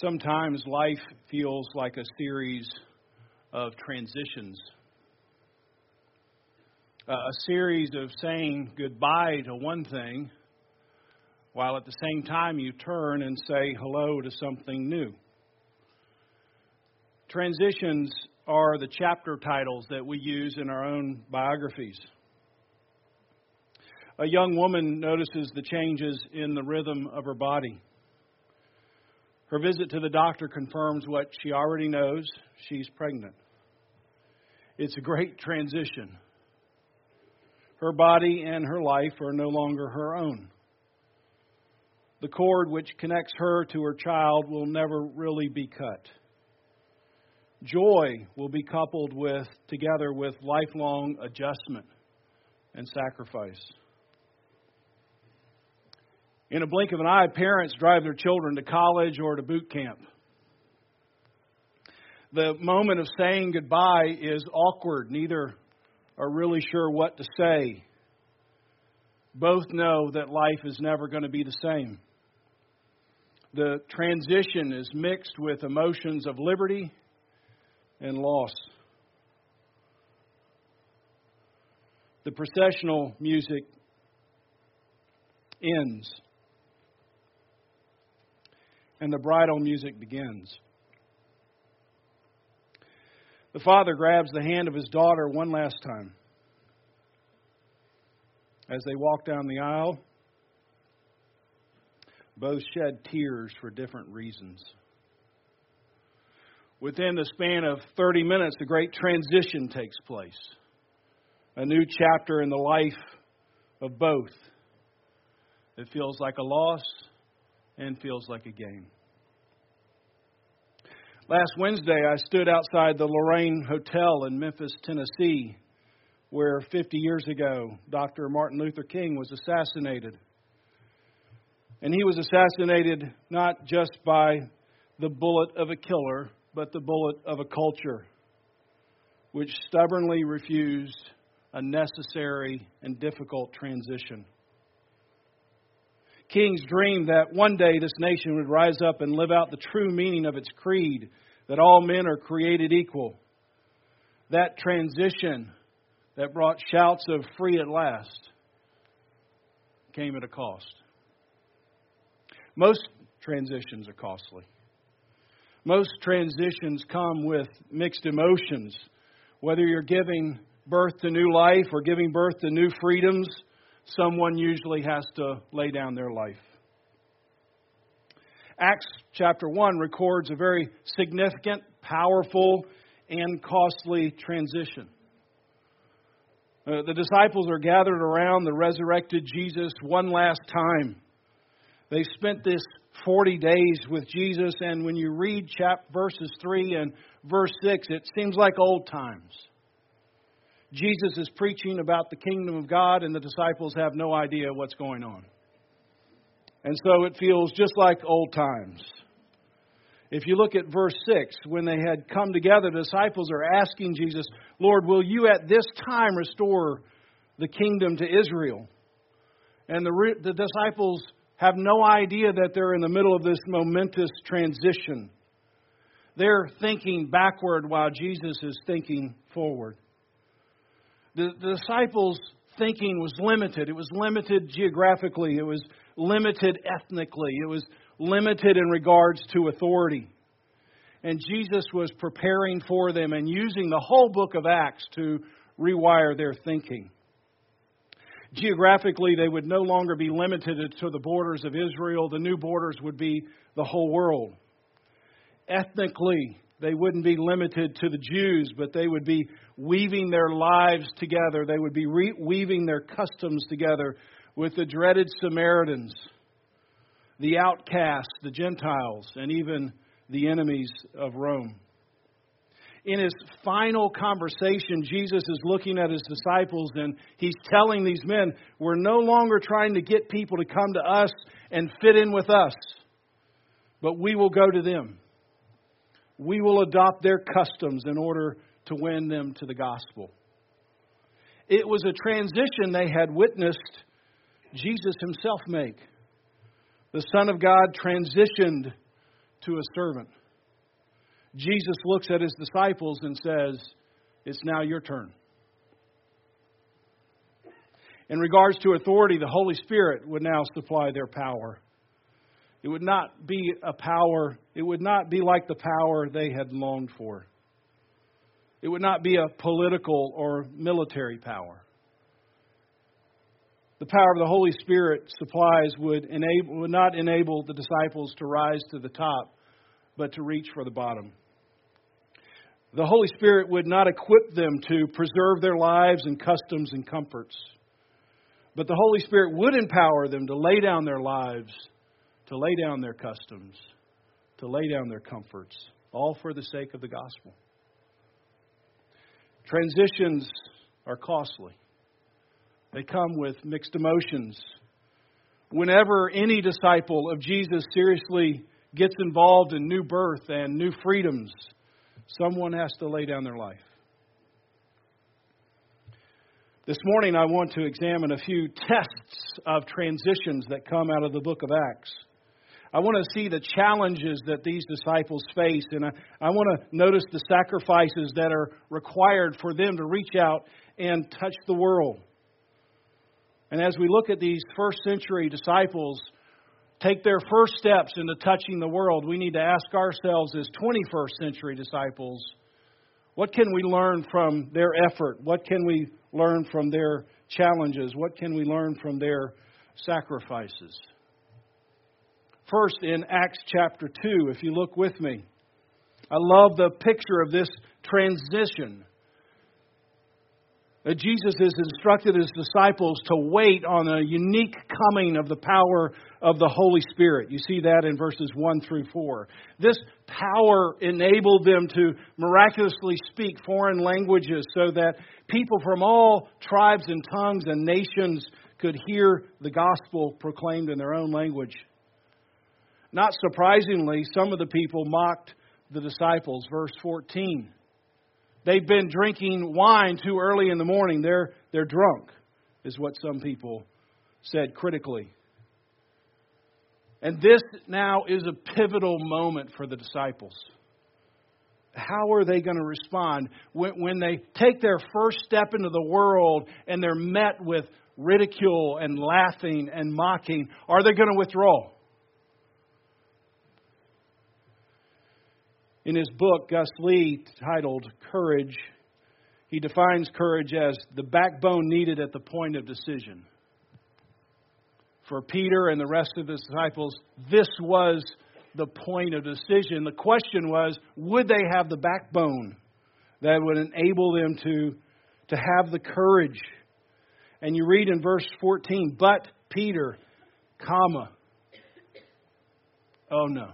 Sometimes life feels like a series of transitions, uh, a series of saying goodbye to one thing, while at the same time you turn and say hello to something new. Transitions are the chapter titles that we use in our own biographies. A young woman notices the changes in the rhythm of her body. Her visit to the doctor confirms what she already knows she's pregnant. It's a great transition. Her body and her life are no longer her own. The cord which connects her to her child will never really be cut. Joy will be coupled with together with lifelong adjustment and sacrifice. In a blink of an eye, parents drive their children to college or to boot camp. The moment of saying goodbye is awkward. Neither are really sure what to say. Both know that life is never going to be the same. The transition is mixed with emotions of liberty and loss. The processional music ends and the bridal music begins. The father grabs the hand of his daughter one last time. As they walk down the aisle, both shed tears for different reasons. Within the span of 30 minutes, a great transition takes place. A new chapter in the life of both. It feels like a loss and feels like a game. Last Wednesday, I stood outside the Lorraine Hotel in Memphis, Tennessee, where 50 years ago Dr. Martin Luther King was assassinated. And he was assassinated not just by the bullet of a killer, but the bullet of a culture which stubbornly refused a necessary and difficult transition. King's dreamed that one day this nation would rise up and live out the true meaning of its creed that all men are created equal. That transition that brought shouts of free at last came at a cost. Most transitions are costly. Most transitions come with mixed emotions. Whether you're giving birth to new life or giving birth to new freedoms, someone usually has to lay down their life. Acts chapter 1 records a very significant, powerful, and costly transition. Uh, the disciples are gathered around the resurrected Jesus one last time. They spent this 40 days with Jesus, and when you read chap- verses 3 and verse 6, it seems like old times. Jesus is preaching about the kingdom of God, and the disciples have no idea what's going on. And so it feels just like old times. If you look at verse 6, when they had come together, the disciples are asking Jesus, Lord, will you at this time restore the kingdom to Israel? And the, the disciples have no idea that they're in the middle of this momentous transition. They're thinking backward while Jesus is thinking forward. The, the disciples' thinking was limited. It was limited geographically, it was limited ethnically, it was limited in regards to authority. And Jesus was preparing for them and using the whole book of Acts to rewire their thinking. Geographically, they would no longer be limited to the borders of Israel. The new borders would be the whole world. Ethnically, they wouldn't be limited to the Jews, but they would be weaving their lives together. They would be re- weaving their customs together with the dreaded Samaritans, the outcasts, the Gentiles, and even the enemies of Rome. In his final conversation, Jesus is looking at his disciples and he's telling these men, We're no longer trying to get people to come to us and fit in with us, but we will go to them we will adopt their customs in order to win them to the gospel. It was a transition they had witnessed Jesus himself make. The Son of God transitioned to a servant. Jesus looks at his disciples and says, It's now your turn. In regards to authority, the Holy Spirit would now supply their power. It would not be a power, it would not be like the power they had longed for. It would not be a political or military power. The power of the Holy Spirit supplies would, enable, would not enable the disciples to rise to the top, but to reach for the bottom. The Holy Spirit would not equip them to preserve their lives and customs and comforts. But the Holy Spirit would empower them to lay down their lives, to lay down their customs, to lay down their comforts, all for the sake of the gospel. Transitions are costly, they come with mixed emotions. Whenever any disciple of Jesus seriously gets involved in new birth and new freedoms, someone has to lay down their life. This morning, I want to examine a few tests of transitions that come out of the book of Acts. I want to see the challenges that these disciples face, and I, I want to notice the sacrifices that are required for them to reach out and touch the world. And as we look at these first century disciples take their first steps into touching the world, we need to ask ourselves as 21st century disciples, what can we learn from their effort? What can we learn from their challenges? What can we learn from their sacrifices? First, in Acts chapter 2, if you look with me, I love the picture of this transition that Jesus has instructed his disciples to wait on a unique coming of the power of the Holy Spirit. You see that in verses 1 through 4. This power enabled them to miraculously speak foreign languages so that people from all tribes and tongues and nations could hear the gospel proclaimed in their own language. Not surprisingly, some of the people mocked the disciples. Verse 14. They've been drinking wine too early in the morning. They're, they're drunk, is what some people said critically. And this now is a pivotal moment for the disciples. How are they going to respond when, when they take their first step into the world and they're met with ridicule and laughing and mocking? Are they going to withdraw? In his book, Gus Lee, titled Courage, he defines courage as the backbone needed at the point of decision. For Peter and the rest of his disciples, this was the point of decision. The question was would they have the backbone that would enable them to, to have the courage? And you read in verse 14, but Peter, comma. Oh no.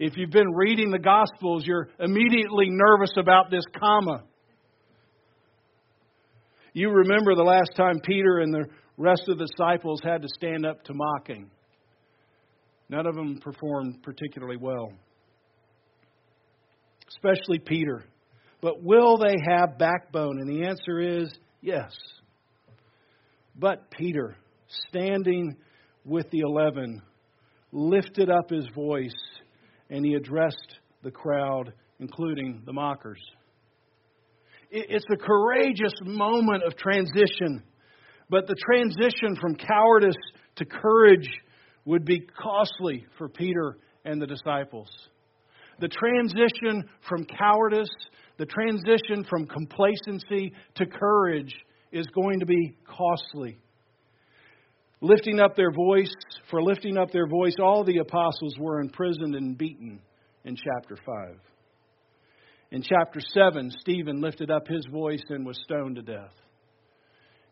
If you've been reading the Gospels, you're immediately nervous about this comma. You remember the last time Peter and the rest of the disciples had to stand up to mocking. None of them performed particularly well, especially Peter. But will they have backbone? And the answer is yes. But Peter, standing with the eleven, lifted up his voice and he addressed the crowd, including the mockers. It's a courageous moment of transition, but the transition from cowardice to courage would be costly for Peter and the disciples. The transition from cowardice, the transition from complacency to courage is going to be costly lifting up their voice, for lifting up their voice, all the apostles were imprisoned and beaten in chapter 5. In chapter 7, Stephen lifted up his voice and was stoned to death.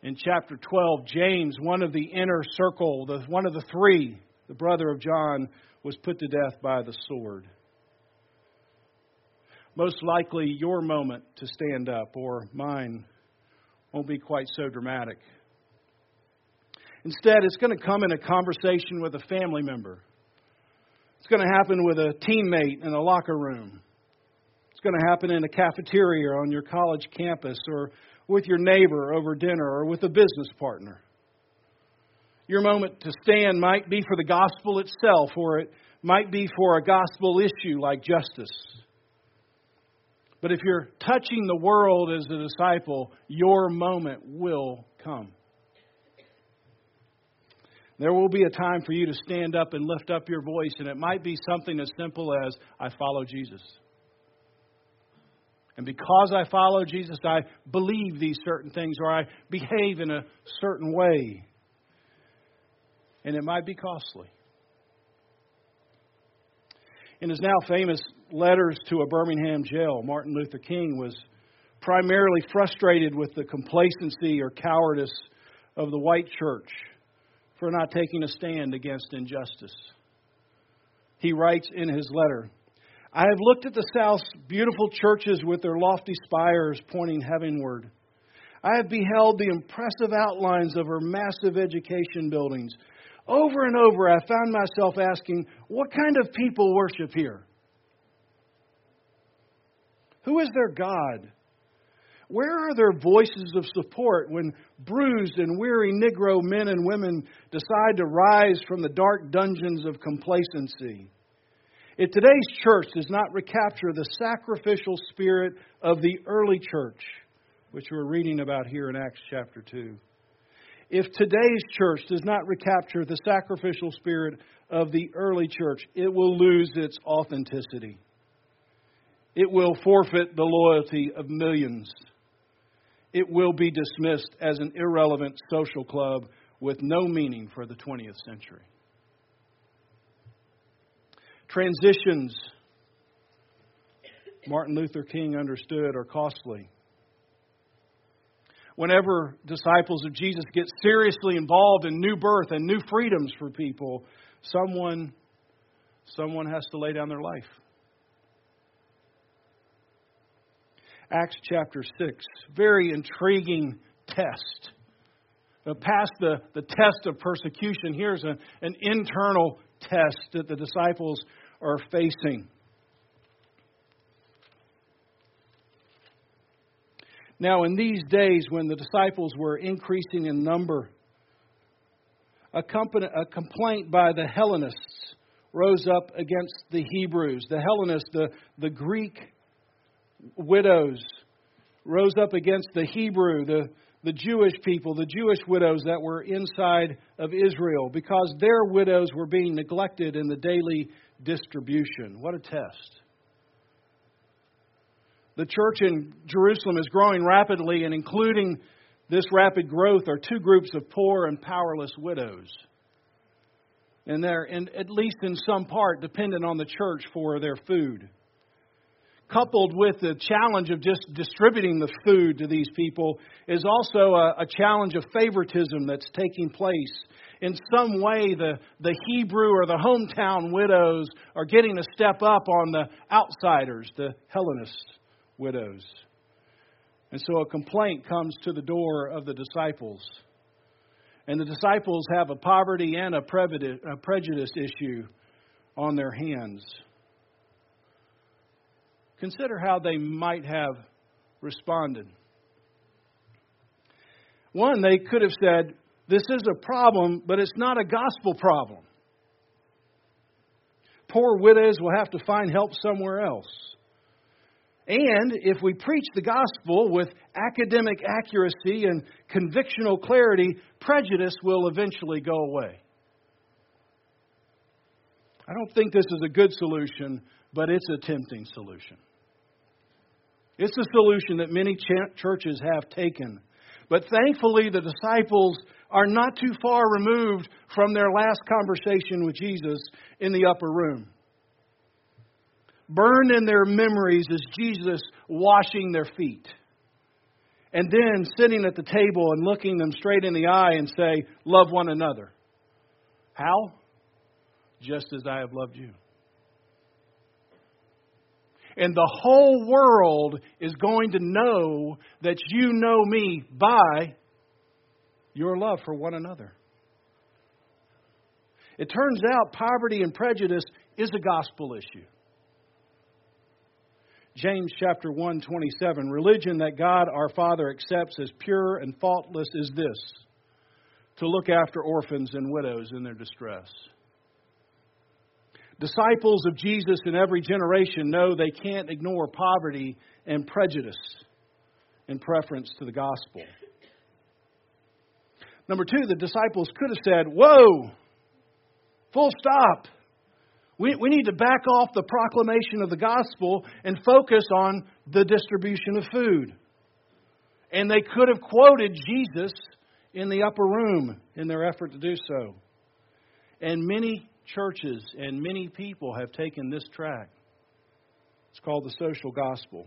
In chapter 12, James, one of the inner circle, the, one of the three, the brother of John, was put to death by the sword. Most likely, your moment to stand up, or mine, won't be quite so dramatic. Instead, it's going to come in a conversation with a family member. It's going to happen with a teammate in a locker room. It's going to happen in a cafeteria on your college campus or with your neighbor over dinner or with a business partner. Your moment to stand might be for the gospel itself, or it might be for a gospel issue like justice. But if you're touching the world as a disciple, your moment will come. There will be a time for you to stand up and lift up your voice, and it might be something as simple as, I follow Jesus. And because I follow Jesus, I believe these certain things, or I behave in a certain way. And it might be costly. In his now famous letters to a Birmingham jail, Martin Luther King was primarily frustrated with the complacency or cowardice of the white church for not taking a stand against injustice. He writes in his letter I have looked at the South's beautiful churches with their lofty spires pointing heavenward. I have beheld the impressive outlines of her massive education buildings. Over and over, I found myself asking, What kind of people worship here? Who is their God? Where are their voices of support when bruised and weary Negro men and women decide to rise from the dark dungeons of complacency? If today's church does not recapture the sacrificial spirit of the early church, which we're reading about here in Acts chapter 2, if today's church does not recapture the sacrificial spirit of the early church, it will lose its authenticity. It will forfeit the loyalty of millions it will be dismissed as an irrelevant social club with no meaning for the 20th century. Transitions, Martin Luther King understood, are costly. Whenever disciples of Jesus get seriously involved in new birth and new freedoms for people, someone, someone has to lay down their life. Acts chapter 6. Very intriguing test. But past the, the test of persecution, here's a, an internal test that the disciples are facing. Now, in these days when the disciples were increasing in number, a, company, a complaint by the Hellenists rose up against the Hebrews. The Hellenists, the, the Greek widows rose up against the Hebrew, the, the Jewish people, the Jewish widows that were inside of Israel, because their widows were being neglected in the daily distribution. What a test. The church in Jerusalem is growing rapidly, and including this rapid growth are two groups of poor and powerless widows. And they're, in, at least in some part, dependent on the church for their food coupled with the challenge of just distributing the food to these people, is also a, a, challenge of favoritism that's taking place. In some way, the, the Hebrew or the hometown widows are getting a step up on the outsiders, the Hellenist widows. And so a complaint comes to the door of the disciples. And the disciples have a poverty and a prejudice issue on their hands. Consider how they might have responded. One, they could have said, This is a problem, but it's not a gospel problem. Poor widows will have to find help somewhere else. And if we preach the gospel with academic accuracy and convictional clarity, prejudice will eventually go away. I don't think this is a good solution, but it's a tempting solution. It's a solution that many churches have taken. But thankfully, the disciples are not too far removed from their last conversation with Jesus in the upper room. Burned in their memories is Jesus washing their feet. And then sitting at the table and looking them straight in the eye and say, Love one another. How? Just as I have loved you and the whole world is going to know that you know me by your love for one another. It turns out poverty and prejudice is a gospel issue. James chapter 1 27 religion that God our Father accepts as pure and faultless is this to look after orphans and widows in their distress. Disciples of Jesus in every generation know they can't ignore poverty and prejudice in preference to the gospel. Number two, the disciples could have said, Whoa, full stop. We, we need to back off the proclamation of the gospel and focus on the distribution of food. And they could have quoted Jesus in the upper room in their effort to do so. And many churches and many people have taken this track. It's called the social gospel.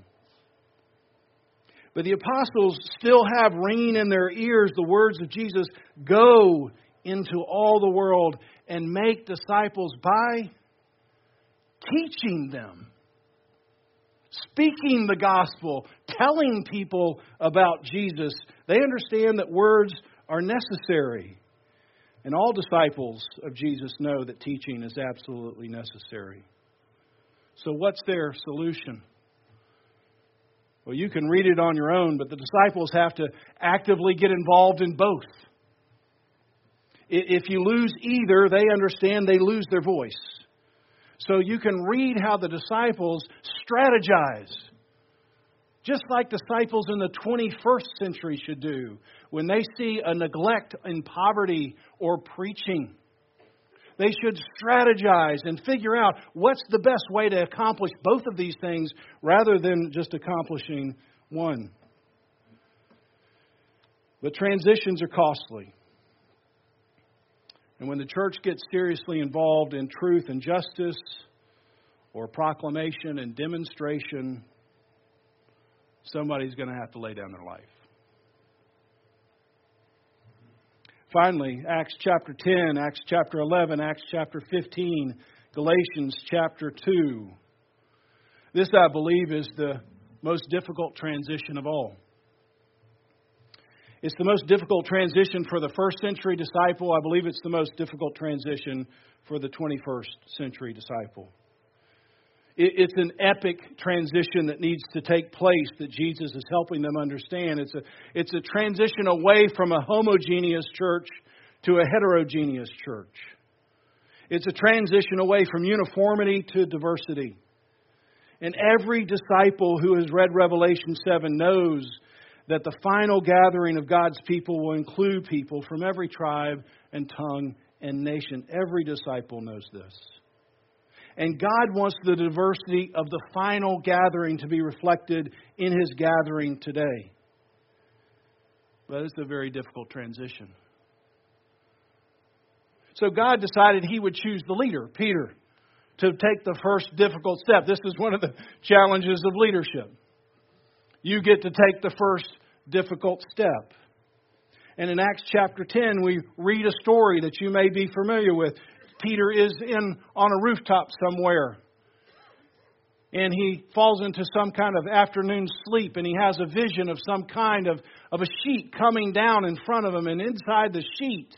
But the apostles still have ringing in their ears the words of Jesus Go into all the world and make disciples by teaching them, speaking the gospel, telling people about Jesus. They understand that words are necessary. And all disciples of Jesus know that teaching is absolutely necessary. So, what's their solution? Well, you can read it on your own, but the disciples have to actively get involved in both. If you lose either, they understand they lose their voice. So you can read how the disciples strategize, just like disciples in the 21st century should do when they see a neglect in poverty or preaching. They should strategize and figure out what's the best way to accomplish both of these things rather than just accomplishing one. But transitions are costly. And when the church gets seriously involved in truth and justice, or proclamation and demonstration, somebody's going to have to lay down their life. Finally, Acts chapter 10, Acts chapter 11, Acts chapter 15, Galatians chapter 2. This, I believe, is the most difficult transition of all. It's the most difficult transition for the first century disciple. I believe it's the most difficult transition for the 21st century disciple. It's an epic transition that needs to take place that Jesus is helping them understand. It's a, it's a transition away from a homogeneous church to a heterogeneous church. It's a transition away from uniformity to diversity. And every disciple who has read Revelation 7 knows that the final gathering of God's people will include people from every tribe and tongue and nation. Every disciple knows this. And God wants the diversity of the final gathering to be reflected in His gathering today. But it's a very difficult transition. So God decided He would choose the leader, Peter, to take the first difficult step. This is one of the challenges of leadership. You get to take the first difficult step. And in Acts chapter 10, we read a story that you may be familiar with. Peter is in on a rooftop somewhere. And he falls into some kind of afternoon sleep, and he has a vision of some kind of, of a sheet coming down in front of him. And inside the sheet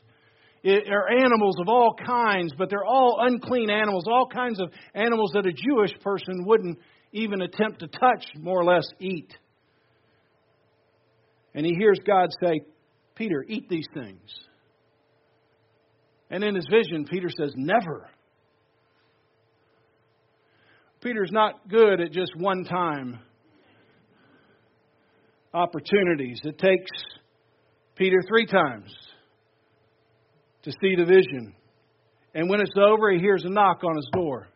are animals of all kinds, but they're all unclean animals, all kinds of animals that a Jewish person wouldn't even attempt to touch, more or less eat. And he hears God say, Peter, eat these things. And in his vision, Peter says, Never. Peter's not good at just one time opportunities. It takes Peter three times to see the vision. And when it's over, he hears a knock on his door.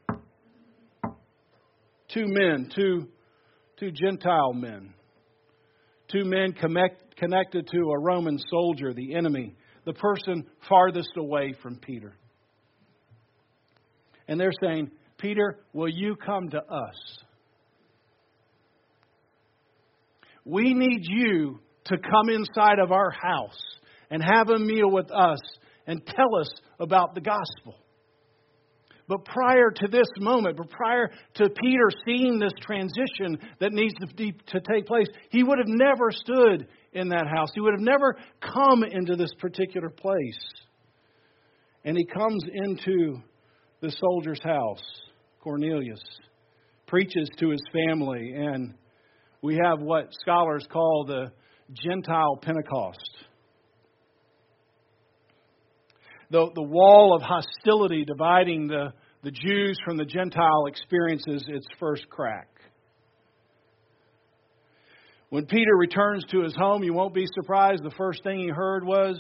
Two men, two, two Gentile men, two men connect, connected to a Roman soldier, the enemy the person farthest away from Peter. And they're saying, Peter, will you come to us? We need you to come inside of our house and have a meal with us and tell us about the gospel. But prior to this moment, but prior to Peter seeing this transition that needs to, to take place, he would have never stood in that house. He would have never come into this particular place. And he comes into the soldier's house, Cornelius, preaches to his family, and we have what scholars call the Gentile Pentecost. the, the wall of hostility dividing the, the Jews from the Gentile experiences its first crack. When Peter returns to his home, you won't be surprised the first thing he heard was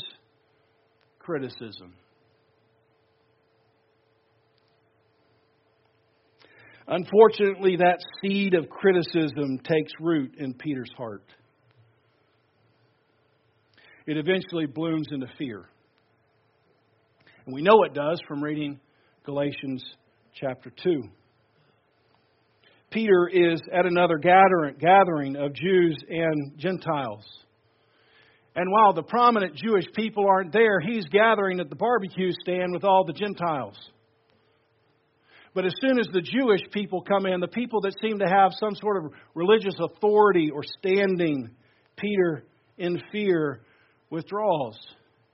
criticism. Unfortunately, that seed of criticism takes root in Peter's heart. It eventually blooms into fear. And we know it does from reading Galatians chapter 2. Peter is at another gathering of Jews and Gentiles. And while the prominent Jewish people aren't there, he's gathering at the barbecue stand with all the Gentiles. But as soon as the Jewish people come in, the people that seem to have some sort of religious authority or standing, Peter, in fear, withdraws.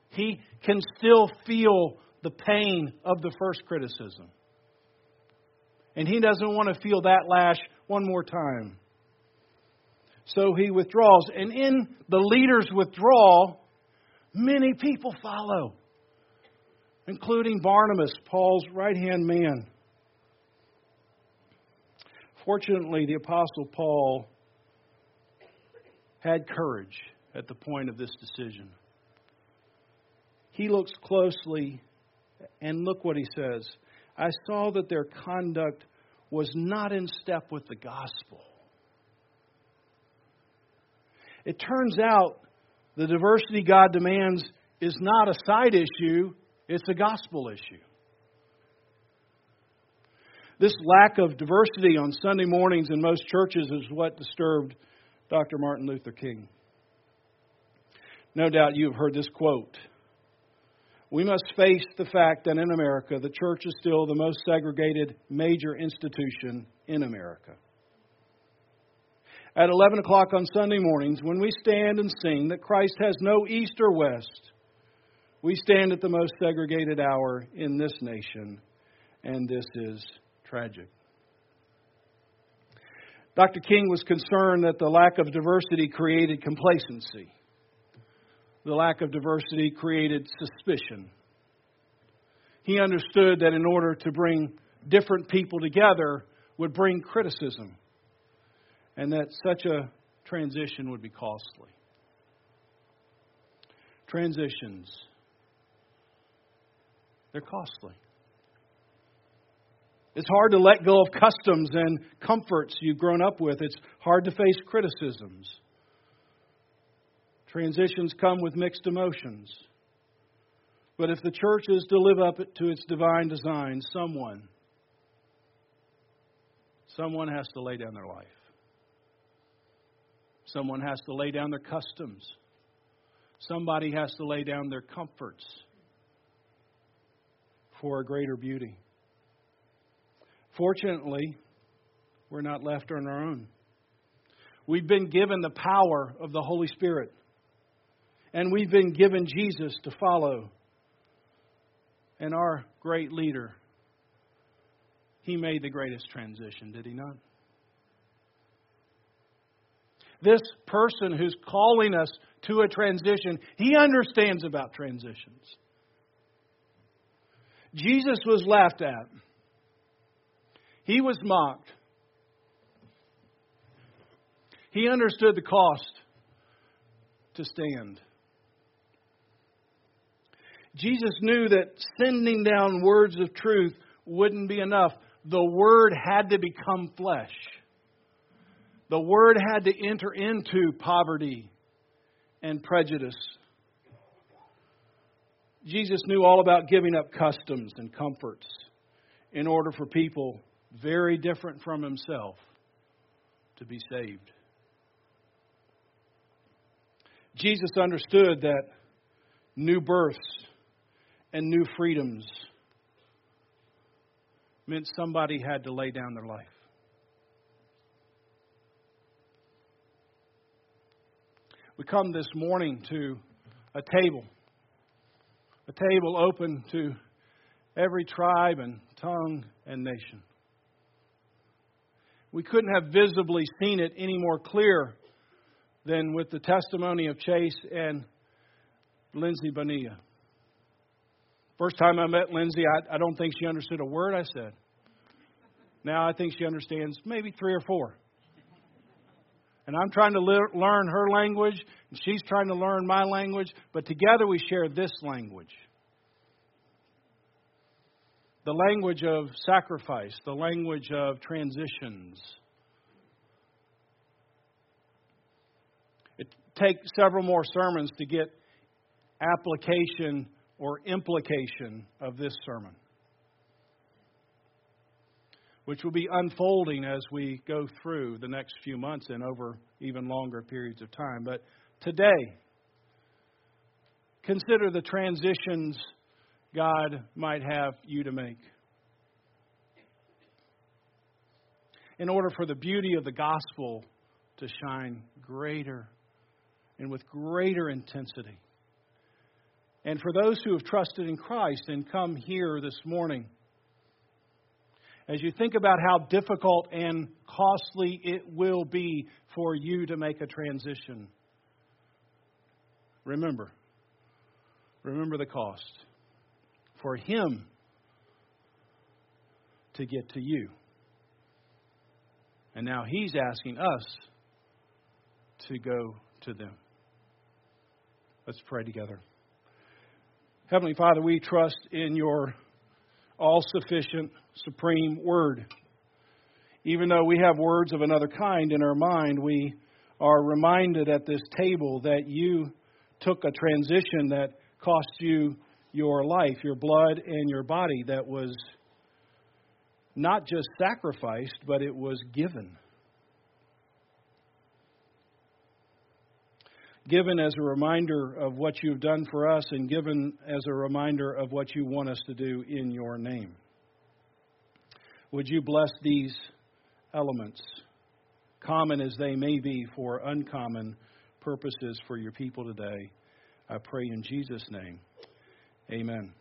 He can still feel the pain of the first criticism. And he doesn't want to feel that lash one more time. So he withdraws. And in the leader's withdrawal, many people follow, including Barnabas, Paul's right hand man. Fortunately, the Apostle Paul had courage at the point of this decision. He looks closely, and look what he says. I saw that their conduct was not in step with the gospel. It turns out the diversity God demands is not a side issue, it's a gospel issue. This lack of diversity on Sunday mornings in most churches is what disturbed Dr. Martin Luther King. No doubt you have heard this quote. We must face the fact that in America, the church is still the most segregated major institution in America. At 11 o'clock on Sunday mornings, when we stand and sing that Christ has no east or west, we stand at the most segregated hour in this nation, and this is tragic. Dr. King was concerned that the lack of diversity created complacency the lack of diversity created suspicion. He understood that in order to bring different people together would bring criticism, and that such a transition would be costly. Transitions, they're costly. It's hard to let go of customs and comforts you've grown up with. It's hard to face criticisms. Transitions come with mixed emotions. But if the church is to live up to its divine design, someone, someone has to lay down their life. Someone has to lay down their customs. Somebody has to lay down their comforts for a greater beauty. Fortunately, we're not left on our own. We've been given the power of the Holy Spirit and we've been given Jesus to follow. And our great leader, he made the greatest transition, did he not? This person who's calling us to a transition, he understands about transitions. Jesus was laughed at. He was mocked. He understood the cost to stand. Jesus knew that sending down words of truth wouldn't be enough. The Word had to become flesh. The Word had to enter into poverty and prejudice. Jesus knew all about giving up customs and comforts in order for people very different from himself to be saved. Jesus understood that new births and new freedoms meant somebody had to lay down their life. We come this morning to a table, a table open to every tribe and tongue and nation. We couldn't have visibly seen it any more clear than with the testimony of Chase and Lindsay Bonilla. First time I met Lindsay, I, I don't think she understood a word I said. Now I think she understands maybe three or four. And I'm trying to le- learn her language, and she's trying to learn my language, but together we share this language the language of sacrifice, the language of transitions. It takes several more sermons to get application or implication of this sermon which will be unfolding as we go through the next few months and over even longer periods of time. But today, consider the transitions God might have you to make. In order for the beauty of the gospel to shine greater and with greater intensity. And for those who have trusted in Christ and come here this morning as you think about how difficult and costly it will be for you to make a transition, remember, remember the cost. For Him to get to you. And now He's asking us to go to them. Let's pray together. Heavenly Father, we trust in your all sufficient, supreme word. Even though we have words of another kind in our mind, we are reminded at this table that you took a transition that cost you your life, your blood, and your body that was not just sacrificed, but it was given. Given as a reminder of what you've done for us and given as a reminder of what you want us to do in your name. Would you bless these elements, common as they may be for uncommon purposes for your people today? I pray in Jesus' name. Amen.